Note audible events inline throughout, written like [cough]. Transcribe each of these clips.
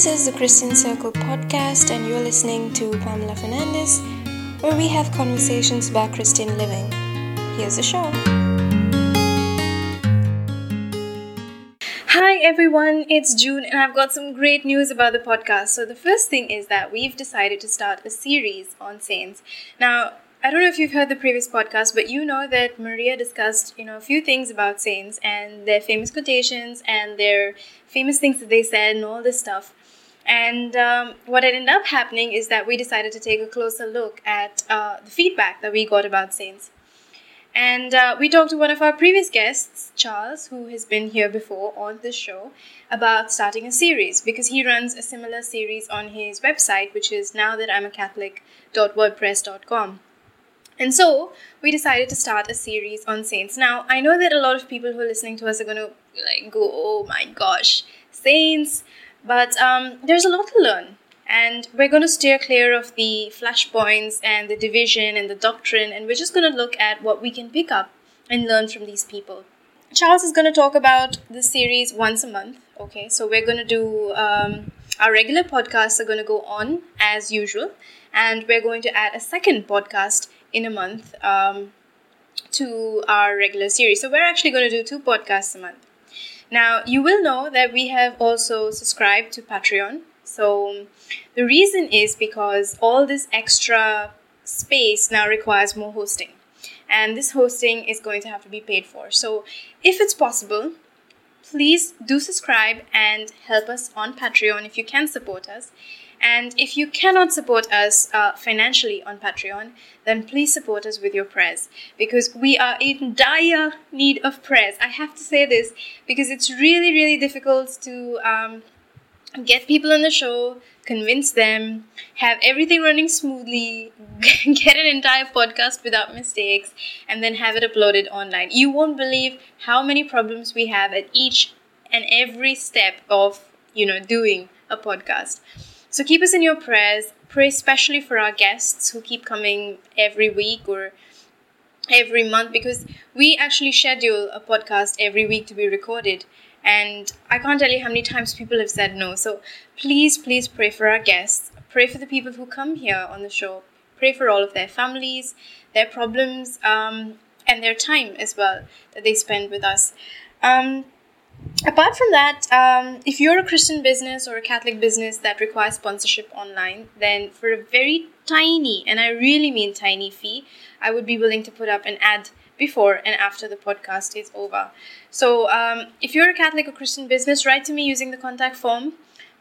This is the Christian Circle podcast, and you're listening to Pamela Fernandez, where we have conversations about Christian living. Here's the show. Hi everyone, it's June, and I've got some great news about the podcast. So, the first thing is that we've decided to start a series on saints. Now, I don't know if you've heard the previous podcast, but you know that Maria discussed, you know, a few things about saints and their famous quotations and their famous things that they said and all this stuff. And um, what ended up happening is that we decided to take a closer look at uh, the feedback that we got about saints. And uh, we talked to one of our previous guests, Charles, who has been here before on this show, about starting a series because he runs a similar series on his website, which is now that I'm a Catholic.wordpress.com. And so we decided to start a series on saints. Now, I know that a lot of people who are listening to us are going to like go, oh my gosh, saints. But um, there's a lot to learn. And we're going to steer clear of the flashpoints and the division and the doctrine. And we're just going to look at what we can pick up and learn from these people. Charles is going to talk about this series once a month. Okay, so we're going to do um, our regular podcasts are going to go on as usual, and we're going to add a second podcast in a month um, to our regular series. So we're actually going to do two podcasts a month. Now, you will know that we have also subscribed to Patreon. So the reason is because all this extra space now requires more hosting. And this hosting is going to have to be paid for. So if it's possible, please do subscribe and help us on Patreon if you can support us. And if you cannot support us uh, financially on Patreon, then please support us with your prayers because we are in dire need of prayers. I have to say this because it's really, really difficult to um, get people on the show, convince them, have everything running smoothly, [laughs] get an entire podcast without mistakes, and then have it uploaded online. You won't believe how many problems we have at each and every step of you know doing a podcast. So keep us in your prayers. Pray especially for our guests who keep coming every week or every month because we actually schedule a podcast every week to be recorded. And I can't tell you how many times people have said no. So please, please pray for our guests. Pray for the people who come here on the show. Pray for all of their families, their problems, um, and their time as well that they spend with us. Um, apart from that, um, if you're a Christian business or a Catholic business that requires sponsorship online, then for a very tiny, and I really mean tiny fee, I would be willing to put up an ad before and after the podcast is over. So um, if you're a Catholic or Christian business, write to me using the contact form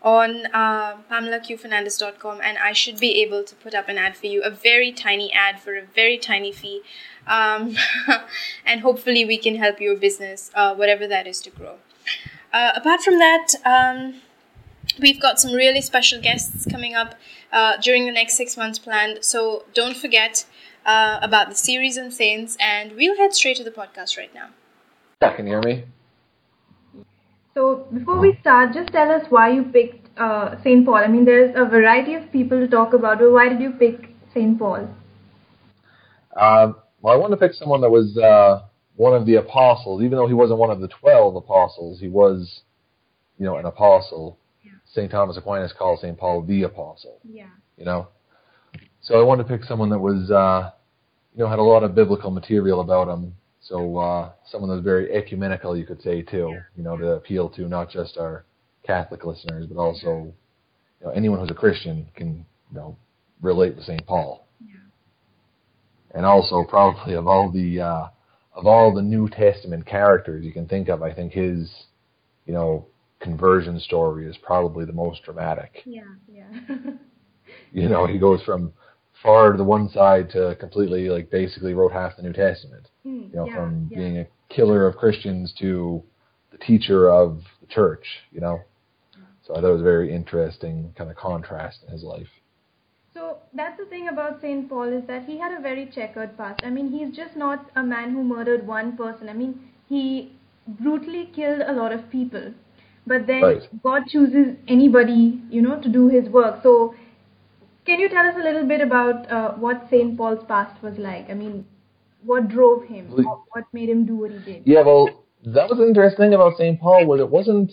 on uh, pamelaqfernandez.com and I should be able to put up an ad for you, a very tiny ad for a very tiny fee. Um, [laughs] and hopefully we can help your business, uh, whatever that is, to grow. Uh, apart from that, um, we've got some really special guests coming up uh, during the next six months planned. So don't forget uh, about the series on saints, and we'll head straight to the podcast right now. Yeah, can you hear me? So before we start, just tell us why you picked uh, Saint Paul. I mean, there's a variety of people to talk about, but why did you pick Saint Paul? Um, well, I wanted to pick someone that was uh, one of the apostles, even though he wasn't one of the twelve apostles, he was, you know, an apostle. Yeah. St. Thomas Aquinas called St. Paul the apostle. Yeah. You know? So I wanted to pick someone that was, uh, you know, had a lot of biblical material about him. So uh, someone that was very ecumenical, you could say, too, yeah. you know, to appeal to not just our Catholic listeners, but also, you know, anyone who's a Christian can, you know, relate to St. Paul. Yeah. And also, probably of all the, uh, of all the New Testament characters you can think of, I think his, you know, conversion story is probably the most dramatic. Yeah, yeah. [laughs] you know, he goes from far to the one side to completely, like, basically wrote half the New Testament. Mm, you know, yeah, from yeah. being a killer of Christians to the teacher of the church. You know, so I thought it was a very interesting kind of contrast in his life. So that's the thing about St. Paul is that he had a very checkered past. I mean, he's just not a man who murdered one person. I mean, he brutally killed a lot of people. But then Right. God chooses anybody, you know, to do his work. So can you tell us a little bit about uh, what St. Paul's past was like? I mean, what drove him? What, what made him do what he did? Yeah, well, that was the interesting thing about St. Paul was it wasn't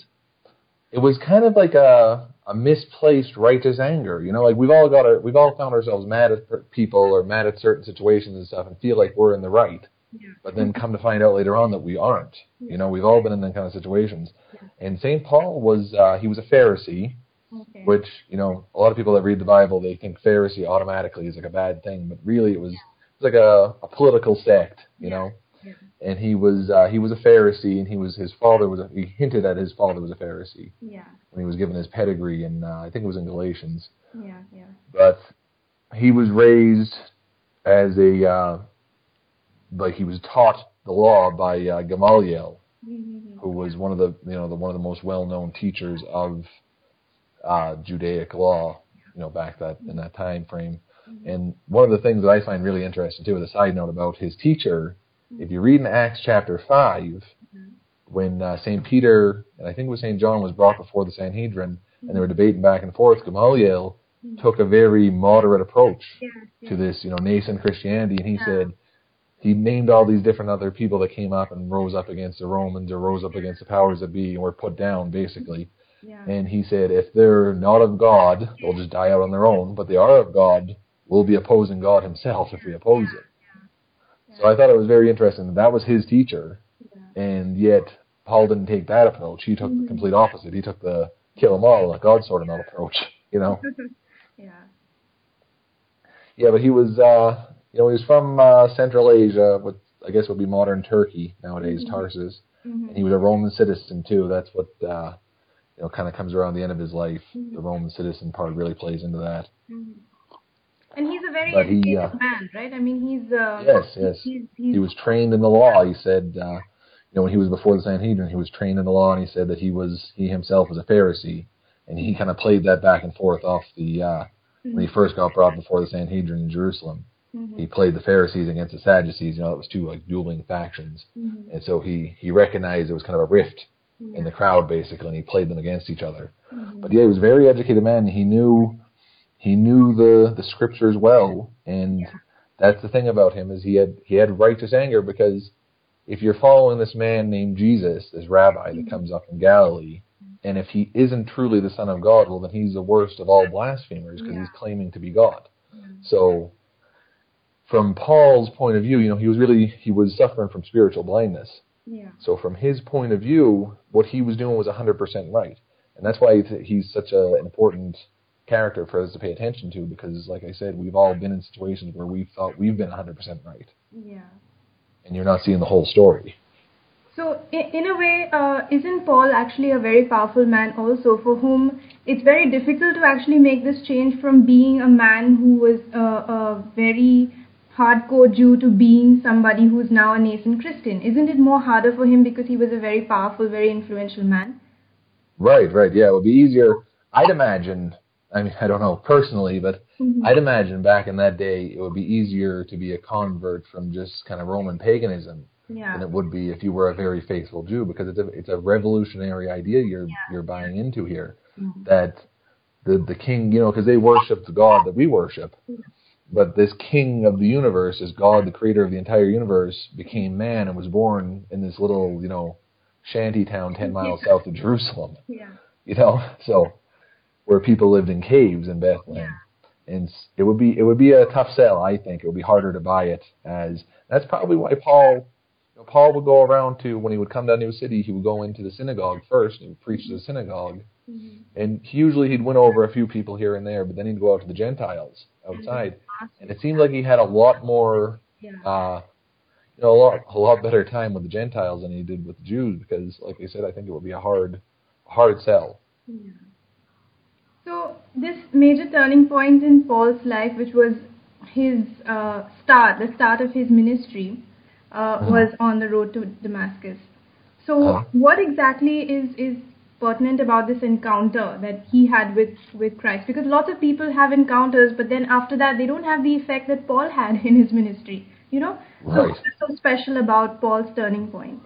it was kind of like a a misplaced righteous anger. You know, like we've all got our, we've all found ourselves mad at people or mad at certain situations and stuff, and feel like we're in the right. Yeah. But then come to find out later on that we aren't. You know, we've all been in that kind of situations. And Saint Paul was uh, he was a Pharisee, Okay. which you know a lot of people that read the Bible they think Pharisee automatically is like a bad thing, but really it was it was like a, a political sect. You know. And he was uh, he was a Pharisee, and he was his father was a, he hinted at his father was a Pharisee Yeah. when he was given his pedigree, and uh, I think it was in Galatians. Yeah. Yeah. But he was raised as a uh, like he was taught the law by uh, Gamaliel, Mm-hmm. who was one of the you know the one of the most well known teachers of uh, Judaic law, you know back that in that time frame. And one of the things that I find really interesting too, with a side note about his teacher, if you read in Acts chapter 5 mm-hmm. when uh, Saint Peter and I think it was Saint John was brought before the Sanhedrin, and they were debating back and forth, Gamaliel mm-hmm. took a very moderate approach to this, you know, nascent Christianity, and he said he named all these different other people that came up and rose up against the Romans or rose up against the powers that be and were put down, basically. Mm-hmm. Yeah. And he said, if they're not of God, they'll just die out on their own. But they are of God, we'll be opposing God Himself if we oppose it. So I thought it was very interesting that that was his teacher, and yet Paul didn't take that approach. He took the complete opposite. He took the kill them all, let God sort of out approach. [laughs] You know. [laughs] Yeah. Yeah, but he was, uh, you know, he was from uh, Central Asia, what I guess would be modern Turkey nowadays, Tarsus, Mhm. and he was a Roman citizen too. That's what, uh, you know, kind of comes around the end of his life. The Roman citizen part really plays into that. And he's a very But he, uh, man, right? I mean, he's uh, Yes, yes. He's, he's He was trained in the law. He said, uh, you know, when he was before the Sanhedrin, he was trained in the law, and he said that he was, he himself was a Pharisee, and he kind of played that back and forth off the, uh, when he first got brought before the Sanhedrin in Jerusalem. Mhm. He played the Pharisees against the Sadducees. You know, it was two like dueling factions. Mhm. And so he, he recognized there was kind of a rift in the crowd basically, and he played them against each other. But yeah, he was a very educated man. He knew he knew the the scriptures well, and that's the thing about him is he had he had righteous anger because if you're following this man named Jesus, this rabbi that mm-hmm. comes up from Galilee, mm-hmm. and if he isn't truly the Son of God, well then he's the worst of all blasphemers because he's claiming to be God. Mm-hmm. So from Paul's point of view, you know, he was really he was suffering from spiritual blindness. Yeah. So from his point of view, what he was doing was 100% right. And that's why he's- he's such a, an important character for us to pay attention to because, like I said, we've all been in situations where we've thought we've been 100% right. Yeah. And you're not seeing the whole story. So, in, in a way, uh, isn't Paul actually a very powerful man also for whom it's very difficult to actually make this change from being a man who was a, a very hardcore Jew to being somebody who's now a nascent Christian? Isn't it more harder for him because he was a very powerful, very influential man? Right, right. Yeah, it would be easier. I'd imagine, I mean, I don't know personally, but Mhm. I'd imagine back in that day it would be easier to be a convert from just kind of Roman paganism Yeah. than it would be if you were a very faithful Jew because it's a it's a revolutionary idea you're you're buying into here Mhm. that the the king you know because they worship the God that we worship but this king of the universe is God the creator of the entire universe became man and was born in this little you know shanty town 10 miles [laughs] south of Jerusalem Yeah. you know so where people lived in caves in Bethlehem. And it would be it would be a tough sell I think. It would be harder to buy it as that's probably why Paul you know, Paul would go around to when he would come down to a city he would go into the synagogue first and preach to the synagogue. Mhm. and usually he'd win over a few people here and there but then he'd go out to the Gentiles outside. And it seemed like he had a lot more Yeah. uh you know a lot a lot better time with the Gentiles than he did with the Jews because like I said I think it would be a hard hard sell So this major turning point in Paul's life, which was his uh, start, the start of his ministry, uh, Mhm. was on the road to Damascus. So Uh-huh. what exactly is is pertinent about this encounter that he had with with Christ? Because lots of people have encounters, but then after that they don't have the effect that Paul had [laughs] in his ministry. You know, so what's so special about Paul's turning point?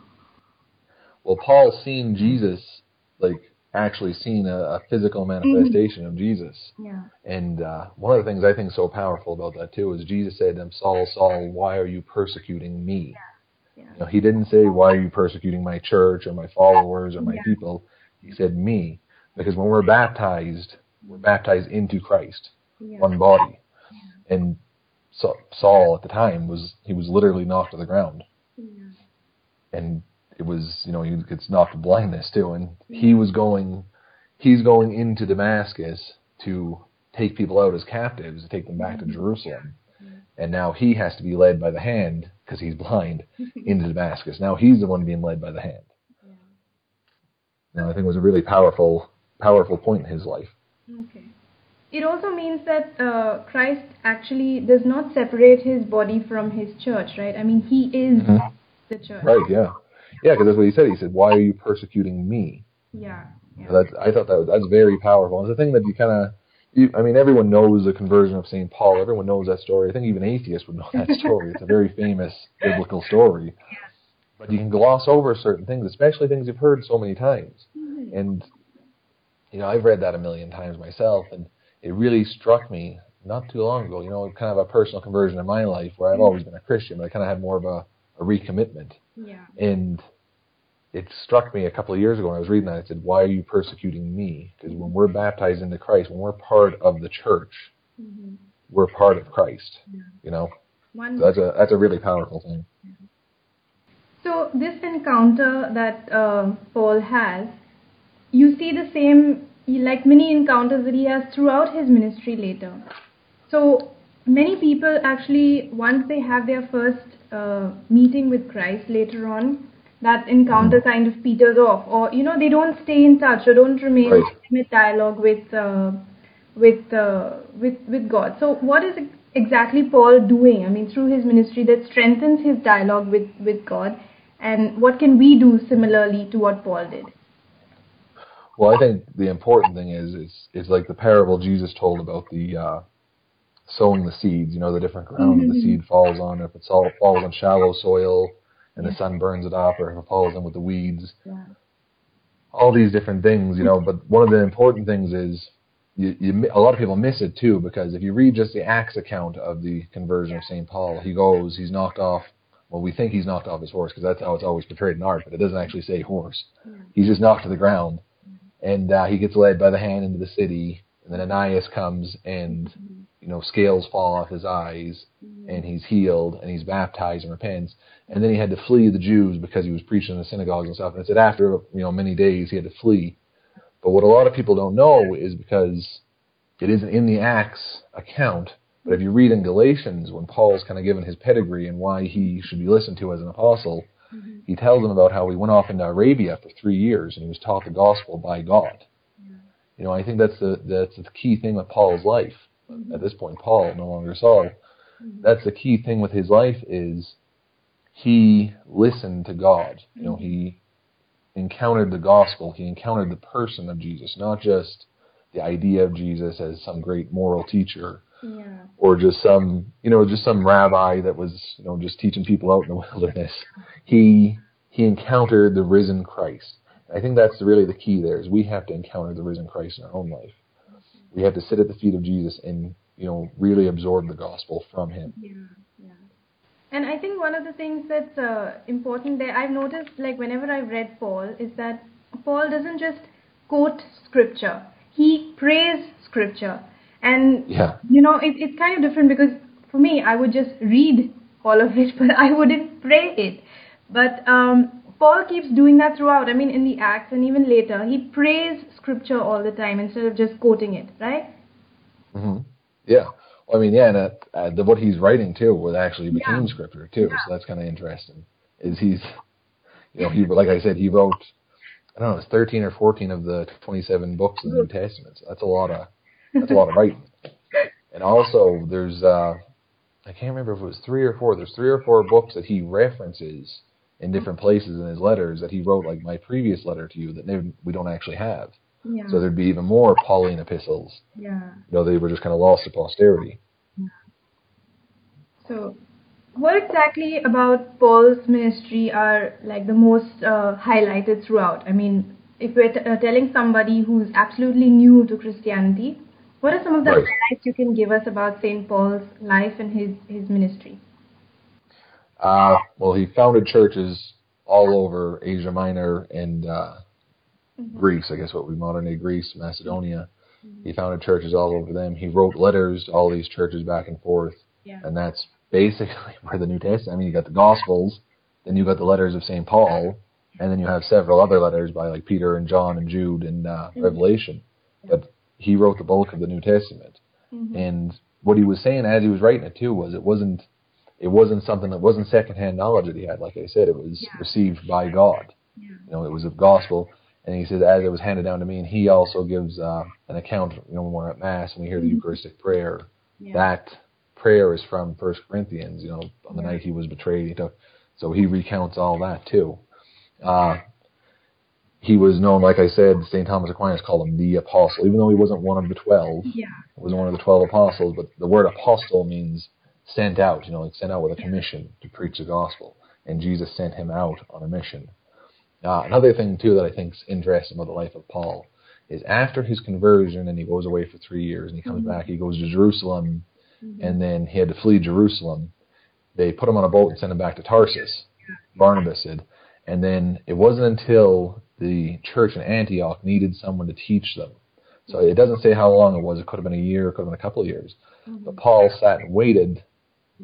well Paul seen Jesus like actually seen a, a physical manifestation of Jesus Yeah. And uh, one of the things I think is so powerful about that too is Jesus said to him, Saul, Saul, why are you persecuting me? Yeah. You know, he didn't say, why are you persecuting my church or my followers or my Yeah. people? He said, me. Because when we're baptized, we're baptized into Christ, Yeah. one body. And Sa- Saul at the time was he was literally knocked to the ground, Yeah. and it was you know he gets knocked blindness too, and he was going, he's going into Damascus to take people out as captives, to take them back to Jerusalem, and now he has to be led by the hand because he's blind [laughs] into Damascus. Now he's the one being led by the hand. Now I think it was a really powerful, powerful point in his life. Okay. It also means that uh, Christ actually does not separate his body from his church, right? I mean, he is Mhm. the church. Right? Yeah, yeah, because that's what he said. He said, "Why are you persecuting me?" Yeah. yeah. So That's I thought that was that's very powerful. It's a thing that you kind of, you, I mean, everyone knows the conversion of Saint Paul. Everyone knows that story. I think even atheists would know that [laughs] story. it's a very famous biblical story. But you can gloss over certain things, especially things you've heard so many times. Mm-hmm. And you know, I've read that a million times myself, and it really struck me not too long ago. You know, kind of a personal conversion in my life where I've mm-hmm. always been a Christian, but I kind of had more of a, a recommitment. Yeah. And it struck me a couple of years ago when I was reading that. I said, "Why are you persecuting me?" Because when we're baptized into Christ, when we're part of the church, Mhm. we're part of Christ. You know, so that's a that's a really powerful thing. So this encounter that uh, Paul has, you see the same, like many encounters that he has throughout his ministry later. So many people actually, once they have their first uh, meeting with Christ later on, that encounter kind of peters off, or you know they don't stay in touch or don't remain Right. in intimate dialogue with uh, with uh, with with God. So what is exactly Paul doing? I mean, through his ministry that strengthens his dialogue with with God, and what can we do similarly to what Paul did? Well, I think the important thing is is is like the parable Jesus told about the uh, sowing the seeds. You know, the different ground the seed falls on. If it's all falls on shallow soil and the sun burns it off, or if it falls in with the weeds. Yeah. all these different things, you know. But one of the important things is you, you, a lot of people miss it too because if you read just the Acts account of the conversion of Saint Paul, he goes, he's knocked off. Well, we think he's knocked off his horse because that's how it's always portrayed in art, but it doesn't actually say horse. He's just knocked to the ground, and uh, he gets led by the hand into the city. And then Ananias comes, and mm-hmm. you know scales fall off his eyes, mm-hmm. and he's healed, and he's baptized and repents. And then he had to flee the Jews because he was preaching in the synagogues and stuff. And it said after you know many days he had to flee. But what a lot of people don't know is because it isn't in the Acts account. But if you read in Galatians, when Paul's kind of given his pedigree and why he should be listened to as an apostle, mm-hmm. he tells them about how he went off into Arabia for three years and he was taught the gospel by God. You know, I think that's the that's the key thing with Paul's life. Mm-hmm. At this point, Paul, no longer Saul. Mm-hmm. That's the key thing with his life is he listened to God. You know, he encountered the gospel. He encountered the person of Jesus, not just the idea of Jesus as some great moral teacher Yeah. or just some, you know, just some rabbi that was, you know, just teaching people out in the [laughs] wilderness. He he encountered the risen Christ. I think that's really the key there is we have to encounter the risen Christ in our own life. We have to sit at the feet of Jesus and, you know, really absorb the gospel from him. Yeah, yeah. And I think one of the things that's uh, important there, I've noticed, like whenever I've read Paul, is that Paul doesn't just quote scripture; he prays scripture. And Yeah. you know, it, it's kind of different because for me, I would just read all of it, [laughs] but I wouldn't pray it. But um, Paul keeps doing that throughout. I mean, in the Acts and even later, he prays scripture all the time instead of just quoting it, right? Mm-hmm. Yeah. Well, I mean, yeah, and uh, uh, the, what he's writing too was actually became Yeah. scripture too. So that's kind of interesting. Is he's, you know, he like I said, he wrote, I don't know, it's thirteen or fourteen of the twenty-seven books in the New Testament. So that's a lot of that's a lot of writing. [laughs] And also, there's uh, I can't remember if it was three or four. There's three or four books that he references in different places in his letters that he wrote, like my previous letter to you, that we don't actually have. Yeah. So there'd be even more Pauline epistles. yeah. You know, they were just kind of lost to posterity. So, what exactly about Paul's ministry are like the most uh, highlighted throughout? I mean, if we're t- uh, telling somebody who's absolutely new to Christianity, what are some of the Right. highlights you can give us about St. Paul's life and his, his ministry? Uh, well, he founded churches all over Asia Minor and uh, Greece, I guess what we modern day Greece, Macedonia. He founded churches all over them. He wrote letters to all these churches back and forth, Yeah. and that's basically [laughs] where the New Testament. I mean, you got the Gospels, then you got the letters of Saint Paul, and then you have several other letters by like Peter and John and Jude and uh, Revelation. But he wrote the bulk of the New Testament, Mhm. and what he was saying as he was writing it too was it wasn't it wasn't something that wasn't secondhand knowledge that he had. Like I said, it was Yeah. received by God. Yeah. You know, it was a gospel. And he says, as it was handed down to me, and he also gives uh, an account, you know, when we're at Mass and we hear the Eucharistic prayer, Yeah. that prayer is from First Corinthians, you know, on the night he was betrayed. He took, so he recounts all that too. Uh, he was known, like I said, St. Thomas Aquinas called him the apostle, even though he wasn't one of the twelve. Yeah. He wasn't one of the twelve apostles, but the word apostle means sent out, you know, like sent out with a commission to preach the gospel. And Jesus sent him out on a mission. Uh, another thing too that I think is interesting about the life of Paul is after his conversion and he goes away for three years and he comes mm-hmm. back, he goes to Jerusalem mm-hmm. and then he had to flee Jerusalem. They put him on a boat and sent him back to Tarsus. Barnabas did. And then it wasn't until the church in Antioch needed someone to teach them. So it doesn't say how long it was. It could have been a year, it could have been a couple of years. But mm-hmm. Paul sat and waited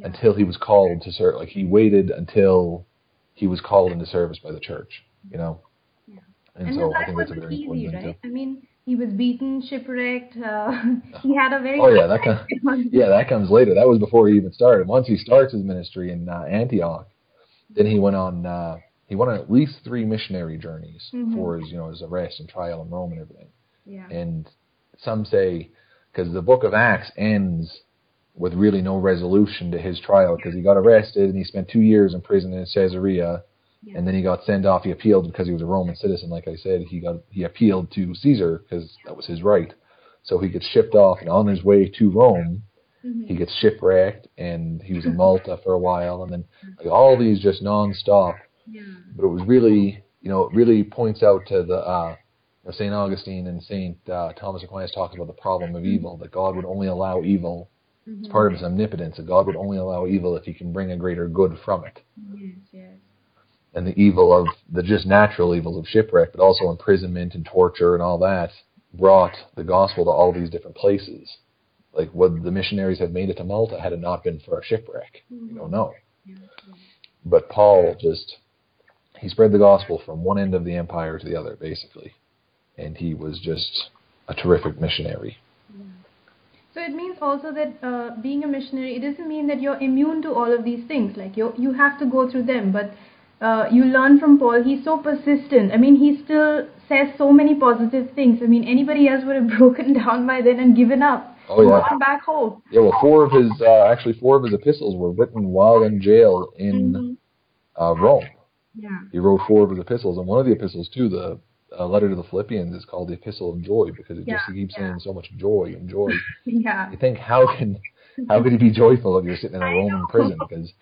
until he was called to serve. Like he waited until he was called into service by the church, you know? Yeah. And, And so I think that's a very important easy, thing too. I mean, he was beaten, shipwrecked. Uh, [laughs] he had a very Oh yeah, that kind yeah, that comes later. That was before he even started. Once he starts his ministry in uh, Antioch, then he went on. Uh, he went on at least three missionary journeys Mhm. for his, you know, his arrest and trial in Rome and everything. yeah. And some say because the Book of Acts ends with really no resolution to his trial because he got arrested and he spent two years in prison in Caesarea, Yeah. and then he got sent off. He appealed because he was a Roman citizen. Like I said, he got he appealed to Caesar because that was his right. So he gets shipped off, and on his way to Rome, Mhm. he gets shipwrecked, and he was in Malta for a while, and then like all these just nonstop. yeah. But it was really, you know, it really points out to the uh, Saint Augustine and Saint uh, Thomas Aquinas talking about the problem of evil that God would only allow evil. It's part of His omnipotence that God would only allow evil if He can bring a greater good from it. Yes, yes. And the evil of the just natural evils of shipwreck, but also imprisonment and torture and all that, brought the gospel to all these different places. Like would the missionaries have made it to Malta had it not been for a shipwreck? You don't know. Mm-hmm. Yeah. But Paul just he spread the gospel from one end of the empire to the other, basically, and he was just a terrific missionary. So it means also that uh, being a missionary, it doesn't mean that you're immune to all of these things. Like you, you have to go through them. But uh, you learn from Paul. He's so persistent. I mean, he still says so many positive things. I mean, anybody else would have [laughs] broken down by then and given up. Oh, yeah. Gone back home. Yeah, well, four of his uh, actually four of his epistles were written while in jail in Mhm. uh, Rome. Yeah. He wrote four of his epistles, and one of the epistles too, the uh, letter to the Philippians, is called the Epistle of Joy because it Yeah, just keeps yeah. saying so much joy and joy. [laughs] Yeah. You think how can how could he be joyful if you're sitting in a I Roman know. prison? Because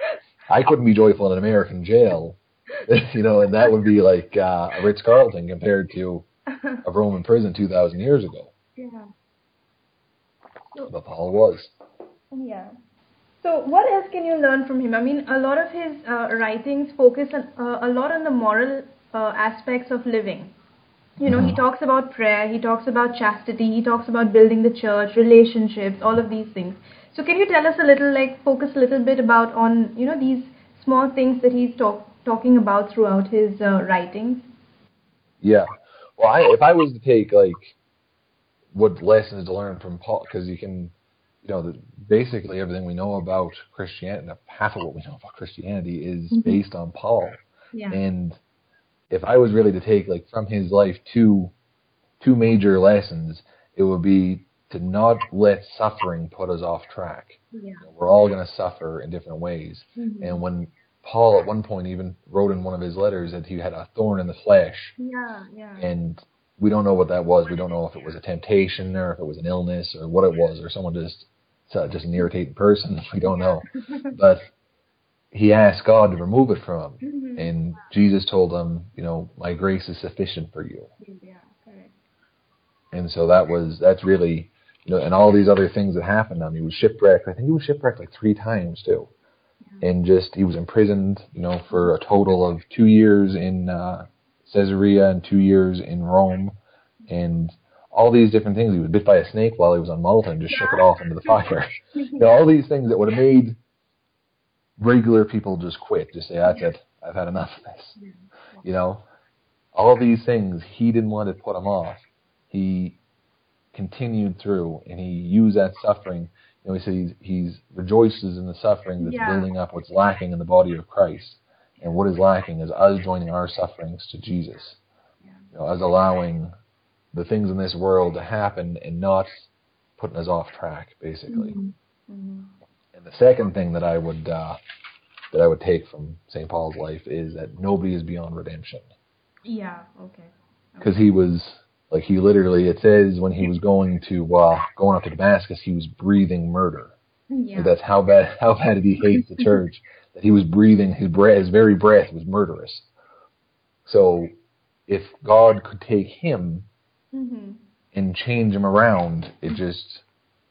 I couldn't be joyful in an American jail, [laughs] you know, and that would be like uh, a Ritz Carlton compared to a Roman prison two thousand years ago. yeah. But Paul was. Yeah. So what else can you learn from him? I mean, a lot of his uh, writings focus on, uh, a lot on the moral uh, aspects of living. You know, he Mhm. talks about prayer, he talks about chastity, he talks about building the church, relationships, all of these things. So can you tell us a little, like, focus a little bit about on, you know, these small things that he's talk, talking about throughout his uh, writings? Yeah. Well, I, if I was to take like what lessons to learn from Paul, because you can, you know, the, basically everything we know about Christianity, half of what we know about Christianity is Mhm. based on Paul. Yeah. And if I was really to take like from his life two two major lessons, it would be to not let suffering put us off track. Yeah. We're all going to suffer in different ways. Mhm. And when Paul at one point even wrote in one of his letters that he had a thorn in the flesh, Yeah, yeah. and we don't know what that was. We don't know if it was a temptation or if it was an illness or what it was, or someone just just an irritating person. [laughs] We don't know, [laughs] but he asked God to remove it from him, Mhm. and Jesus told him, you know, my grace is sufficient for you. Yeah. And so that was that's really, you know, and all these other things that happened to him. He was shipwrecked. I think he was shipwrecked like three times too, and just he was imprisoned, you know, for a total of two years in uh, Caesarea and two years in Rome, and all these different things. He was bit by a snake while he was on Malta and just shook it off into the fire. [laughs] you know, all these things that would have made regular people just quit, just say, "That's it, I've had enough of this." You know, all these things he didn't want to put him off. He continued through, and he used that suffering. You know, he said he's, he's rejoices in the suffering that's Yeah. building up what's lacking in the body of Christ. And what is lacking is us joining our sufferings to Jesus. You know, us allowing the things in this world to happen and not putting us off track, basically. Mhm. And the second thing that I would uh, that I would take from St. Paul's life is that nobody is beyond redemption. Yeah. Okay. Because he was like he literally it says when he was going to uh, going up to Damascus he was breathing murder. Yeah. Like that's how bad how bad did he hate the church that he was breathing his breath his very breath was murderous. So if God could take him hmm and change him around, it just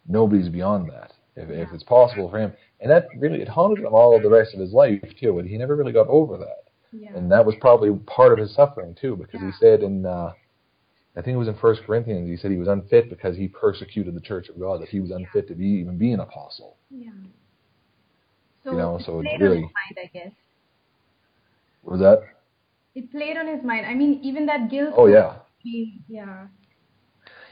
nobody's beyond that. If if it's possible for him, and that really it haunted him all the rest of his life too, and he never really got over that. Yeah. And that was probably part of his suffering too, because he said in uh, I think it was in First Corinthians, he said he was unfit because he persecuted the church of God, that he was unfit to be even be an apostle. yeah. So You know, it so it's played really- on his mind, I guess. What was that? It played on his mind. I mean, even that guilt. Oh yeah, he- Yeah.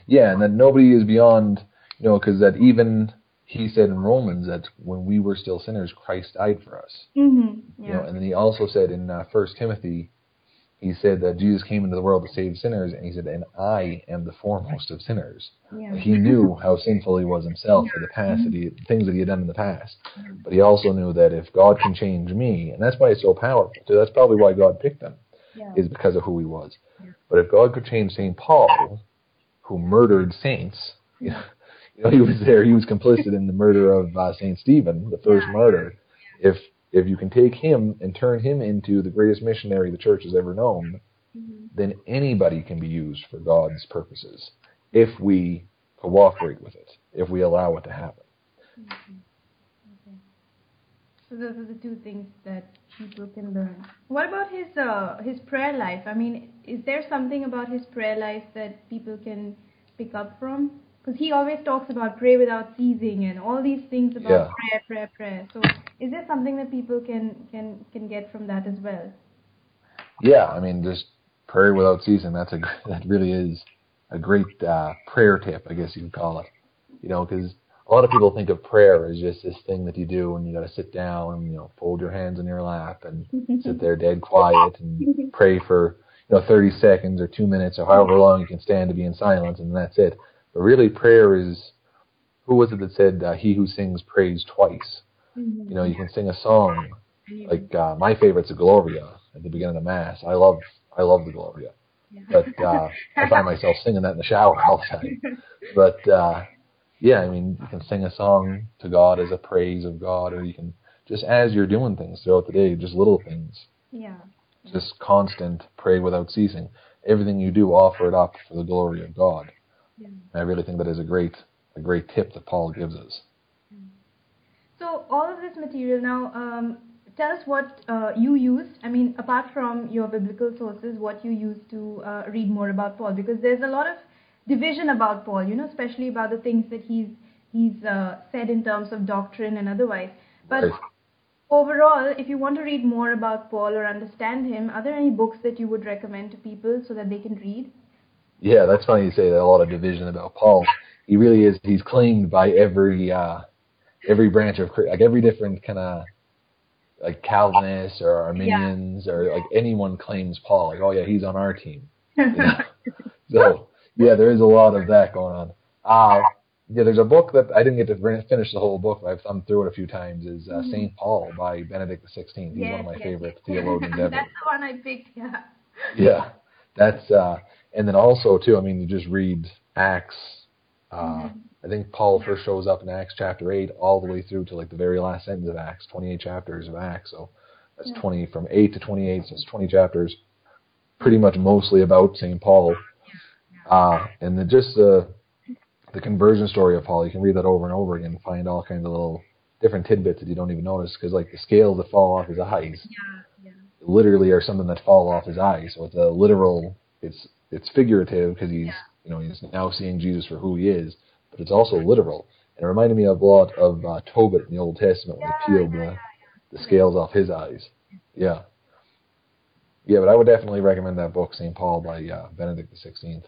yeah, and that nobody is beyond, you know, because that even he said in Romans that when we were still sinners, Christ died for us. Mm-hmm. You know, and then he also said in uh, First Timothy, he said that Jesus came into the world to save sinners, and he said, "And I am the foremost of sinners." yeah. He knew how sinful he was himself for the past, that he, things that he had done in the past. But he also knew that if God can change me, and that's why it's so powerful. So that's probably why God picked him, Yeah. is because of who he was. But if God could change Saint Paul, who murdered saints, [laughs] you know, you know, he was there, he was complicit in the murder of uh, Saint Stephen, the first martyr. If if you can take him and turn him into the greatest missionary the church has ever known, Mhm. then anybody can be used for God's purposes if we cooperate with it, if we allow it to happen. So those are the two things that people can learn. What about his uh, his prayer life? I mean, is there something about his prayer life that people can pick up from? Because he always talks about pray without ceasing and all these things about Yeah. prayer, prayer, prayer. So is there something that people can can can get from that as well? Yeah, I mean, just prayer without ceasing. That's a [laughs] that really is a great uh, prayer tip, I guess you could call it. You know, because a lot of people think of prayer as just this thing that you do and you got to sit down and you know fold your hands in your lap and [laughs] sit there dead quiet and pray for you know 30 seconds or two minutes or however long you can stand to be in silence and that's it. But really, prayer is who was it that said uh, he who sings prays twice? You know, you can sing a song like uh, my favorite's the Gloria at the beginning of Mass. I love I love the Gloria, but uh, I find myself singing that in the shower all the time. [laughs] But uh, yeah, I mean, you can sing a song to God as a praise of God, or you can just as you're doing things throughout the day, just little things, Yeah. just constant pray without ceasing. Everything you do, offer it up for the glory of God. Yeah. I really think that is a great a great tip that Paul gives us. So all of this material now, um, tell us what uh, you used. I mean, apart from your biblical sources, what you used to uh, read more about Paul, because there's a lot of division about Paul. You know, especially about the things that he's he's uh, said in terms of doctrine and otherwise. But Right. overall, if you want to read more about Paul or understand him, are there any books that you would recommend to people so that they can read? Yeah, that's funny you say that. A lot of division about Paul. He really is. He's claimed by every uh, every branch of like every different kind of like Calvinists or Arminians or like anyone claims Paul. Like, oh yeah, he's on our team. You know? [laughs] so yeah, there is a lot of that going on. Uh, yeah, there's a book that I didn't get to finish the whole book, but I've thumbed through it a few times. Is uh, Saint Paul by Benedict XVI. He's one of my yes. favorite [laughs] theologians ever. That's the one I picked. Yeah. Yeah, that's uh, and then also too. I mean, you just read Acts. Uh, I think Paul first shows up in Acts chapter eight, all the way through to like the very last sentence of Acts. Twenty-eight chapters of Acts, so that's twenty from eight to twenty-eight. So it's twenty chapters, pretty much mostly about Saint Paul. Uh, and then just the the conversion story of Paul. You can read that over and over again and find all kinds of little different tidbits that you don't even notice because like the scales that fall off his eyes Yeah. Yeah. literally are something that fall off his eyes. So it's a literal. It's it's figurative because he's you know he's now seeing Jesus for who he is, but it's also literal. And it reminded me of a lot of uh, Tobit in the Old Testament when he peeled the the scales off his eyes. Yeah. Yeah, but I would definitely recommend that book, St. Paul by uh, Benedict XVI.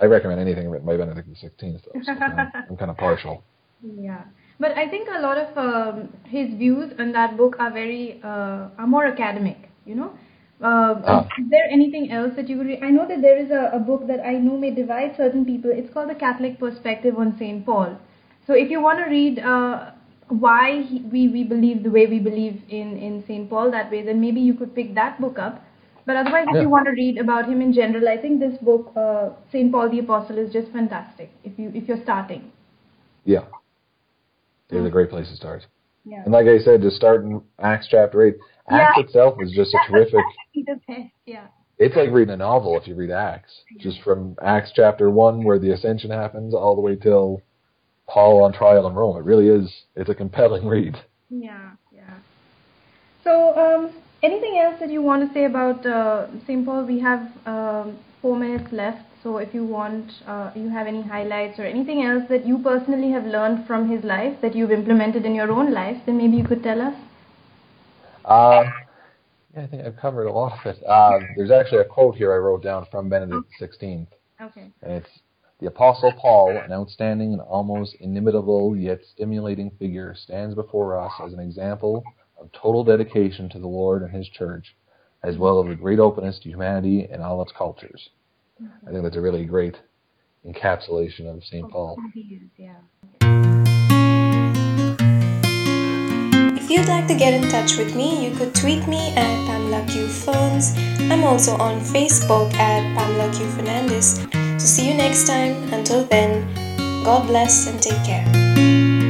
I recommend anything written by Benedict XVI, though. So I'm, I'm kind of partial. [laughs] Yeah, but I think a lot of um, his views in that book are very uh, are more academic. You know, um, ah. Is there anything else that you would read? I know that there is a, a, book that I know may divide certain people. It's called The Catholic Perspective on St. Paul. So if you want to read uh, why he, we, we believe the way we believe in, in St. Paul that way, then maybe you could pick that book up. But otherwise, yeah. if you want to read about him in general, I think this book, uh, St. Paul the Apostle, is just fantastic if, you, if you're starting. Yeah. It is a great place to start. Yeah. And like I said, just start in Acts chapter 8. Acts yeah. itself is just a [laughs] terrific. yeah. It's like reading a novel if you read Acts, just from Acts chapter one where the ascension happens all the way till Paul on trial in Rome. It really is. It's a compelling read. Yeah, yeah. So, um, anything else that you want to say about uh, St. Paul? We have um, four minutes left, so if you want, uh, you have any highlights or anything else that you personally have learned from his life that you've implemented in your own life, then maybe you could tell us. Uh, yeah, I think I've covered a lot of it. Uh, there's actually a quote here I wrote down from Benedict XVI. Okay. And it's the Apostle Paul, an outstanding and almost inimitable yet stimulating figure, stands before us as an example of total dedication to the Lord and His Church, as well as a great openness to humanity and all its cultures. I think that's a really great encapsulation of St. Paul. If you'd like to get in touch with me, you could tweet me at Pamela Q Ferns. I'm also on Facebook at Pamela Q Fernandez. So see you next time. Until then, God bless and take care.